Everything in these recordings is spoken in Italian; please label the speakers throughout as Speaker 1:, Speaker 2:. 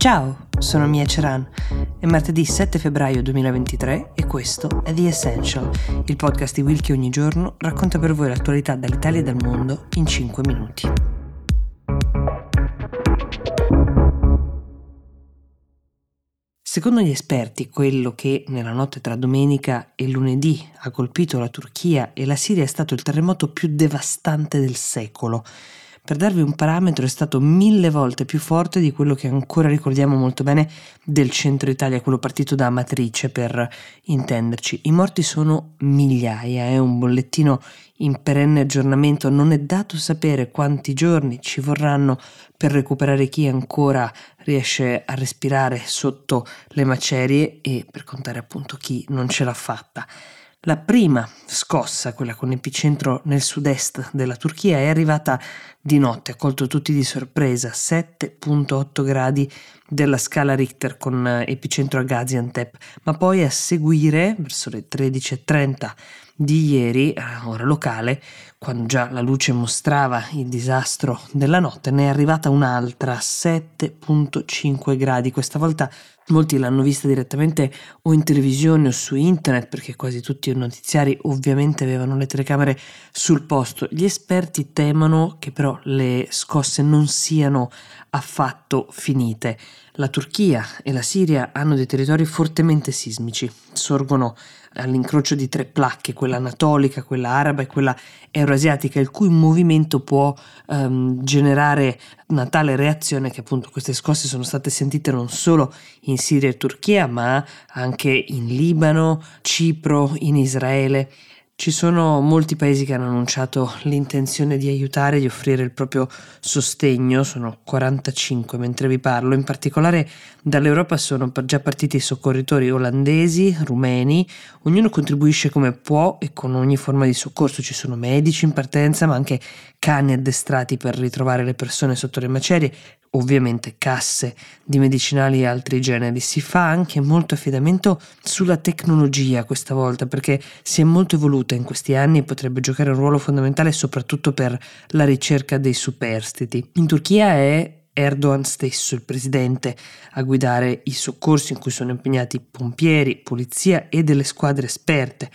Speaker 1: Ciao, sono Mia Ceran. È martedì 7 febbraio 2023 e questo è The Essential, il podcast di Will che ogni giorno racconta per voi l'attualità dall'Italia e dal mondo in 5 minuti. Secondo gli esperti, quello che nella notte tra domenica e lunedì ha colpito la Turchia e la Siria è stato il terremoto più devastante del secolo. Per darvi un parametro è stato mille volte più forte di quello che ancora ricordiamo molto bene del centro Italia, quello partito da Amatrice per intenderci. I morti sono migliaia, è un bollettino in perenne aggiornamento, non è dato sapere quanti giorni ci vorranno per recuperare chi ancora riesce a respirare sotto le macerie e per contare appunto chi non ce l'ha fatta. La prima scossa, quella con epicentro nel sud-est della Turchia, è arrivata di notte, ha colto tutti di sorpresa, 7.8 gradi della scala Richter con epicentro a Gaziantep, ma poi a seguire, verso le 13.30 di ieri, a ora locale, quando già la luce mostrava il disastro della notte, ne è arrivata un'altra, 7.5 gradi, questa volta Molti l'hanno vista direttamente o in televisione o su internet perché quasi tutti i notiziari ovviamente avevano le telecamere sul posto. Gli esperti temono che però le scosse non siano affatto finite. La Turchia e la Siria hanno dei territori fortemente sismici, sorgono all'incrocio di tre placche, quella anatolica, quella araba e quella euroasiatica, il cui movimento può um, generare una tale reazione che appunto queste scosse sono state sentite non solo in Siria e Turchia, ma anche in Libano, Cipro, in Israele. Ci sono molti paesi che hanno annunciato l'intenzione di aiutare, di offrire il proprio sostegno, sono 45 mentre vi parlo, in particolare dall'Europa sono già partiti i soccorritori olandesi, rumeni, ognuno contribuisce come può e con ogni forma di soccorso, ci sono medici in partenza ma anche cani addestrati per ritrovare le persone sotto le macerie, ovviamente casse di medicinali e altri generi. Si fa anche molto affidamento sulla tecnologia questa volta perché si è molto evoluta in questi anni e potrebbe giocare un ruolo fondamentale soprattutto per la ricerca dei superstiti. In Turchia è Erdogan stesso, il presidente, a guidare i soccorsi in cui sono impegnati pompieri, polizia e delle squadre esperte.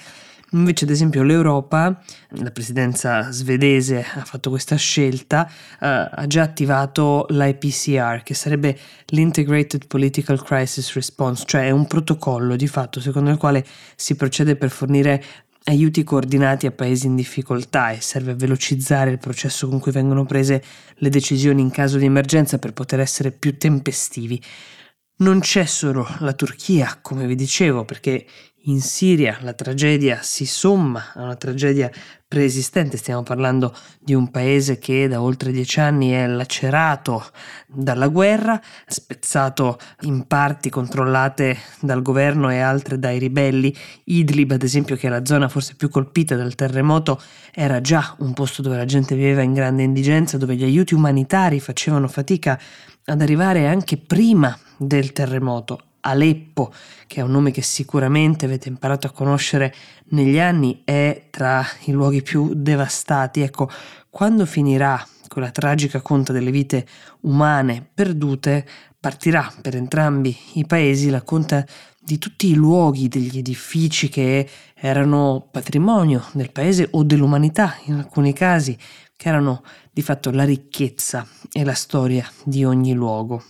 Speaker 1: Invece, ad esempio, l'Europa, la presidenza svedese ha fatto questa scelta, uh, ha già attivato l'IPCR, che sarebbe l'Integrated Political Crisis Response, cioè un protocollo di fatto secondo il quale si procede per fornire aiuti coordinati a paesi in difficoltà e serve a velocizzare il processo con cui vengono prese le decisioni in caso di emergenza per poter essere più tempestivi. Non c'è solo la Turchia, come vi dicevo, perché in Siria la tragedia si somma a una tragedia preesistente, stiamo parlando di un paese che da oltre dieci anni è lacerato dalla guerra, spezzato in parti controllate dal governo e altre dai ribelli. Idlib, ad esempio, che è la zona forse più colpita dal terremoto, era già un posto dove la gente viveva in grande indigenza, dove gli aiuti umanitari facevano fatica ad arrivare anche prima del terremoto. Aleppo, che è un nome che sicuramente avete imparato a conoscere negli anni, è tra i luoghi più devastati. Ecco, quando finirà quella tragica conta delle vite umane perdute, partirà per entrambi i paesi la conta di tutti i luoghi, degli edifici che erano patrimonio del paese o dell'umanità in alcuni casi, che erano di fatto la ricchezza e la storia di ogni luogo.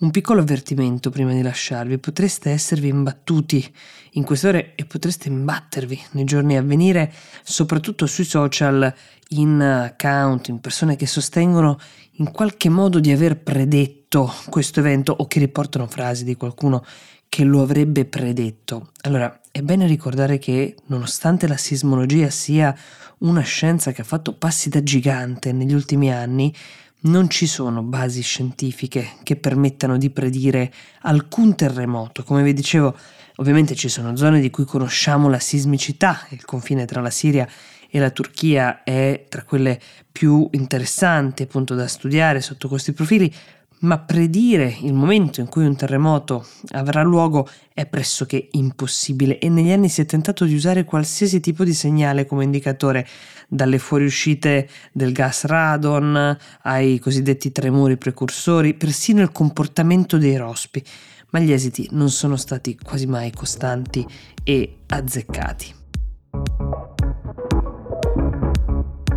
Speaker 1: Un piccolo avvertimento prima di lasciarvi, potreste esservi imbattuti in queste ore e potreste imbattervi nei giorni a venire, soprattutto sui social, in account, in persone che sostengono in qualche modo di aver predetto questo evento o che riportano frasi di qualcuno che lo avrebbe predetto. Allora, è bene ricordare che, nonostante la sismologia sia una scienza che ha fatto passi da gigante negli ultimi anni, non ci sono basi scientifiche che permettano di predire alcun terremoto. Come vi dicevo, ovviamente ci sono zone di cui conosciamo la sismicità, il confine tra la Siria e la Turchia è tra quelle più interessanti appunto da studiare sotto questi profili, ma predire il momento in cui un terremoto avrà luogo è pressoché impossibile e negli anni si è tentato di usare qualsiasi tipo di segnale come indicatore, dalle fuoriuscite del gas radon ai cosiddetti tremori precursori, persino il comportamento dei rospi, ma gli esiti non sono stati quasi mai costanti e azzeccati.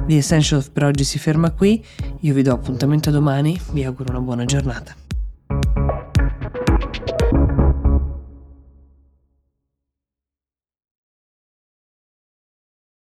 Speaker 1: The Essential per oggi si ferma qui, io vi do appuntamento domani, vi auguro una buona giornata.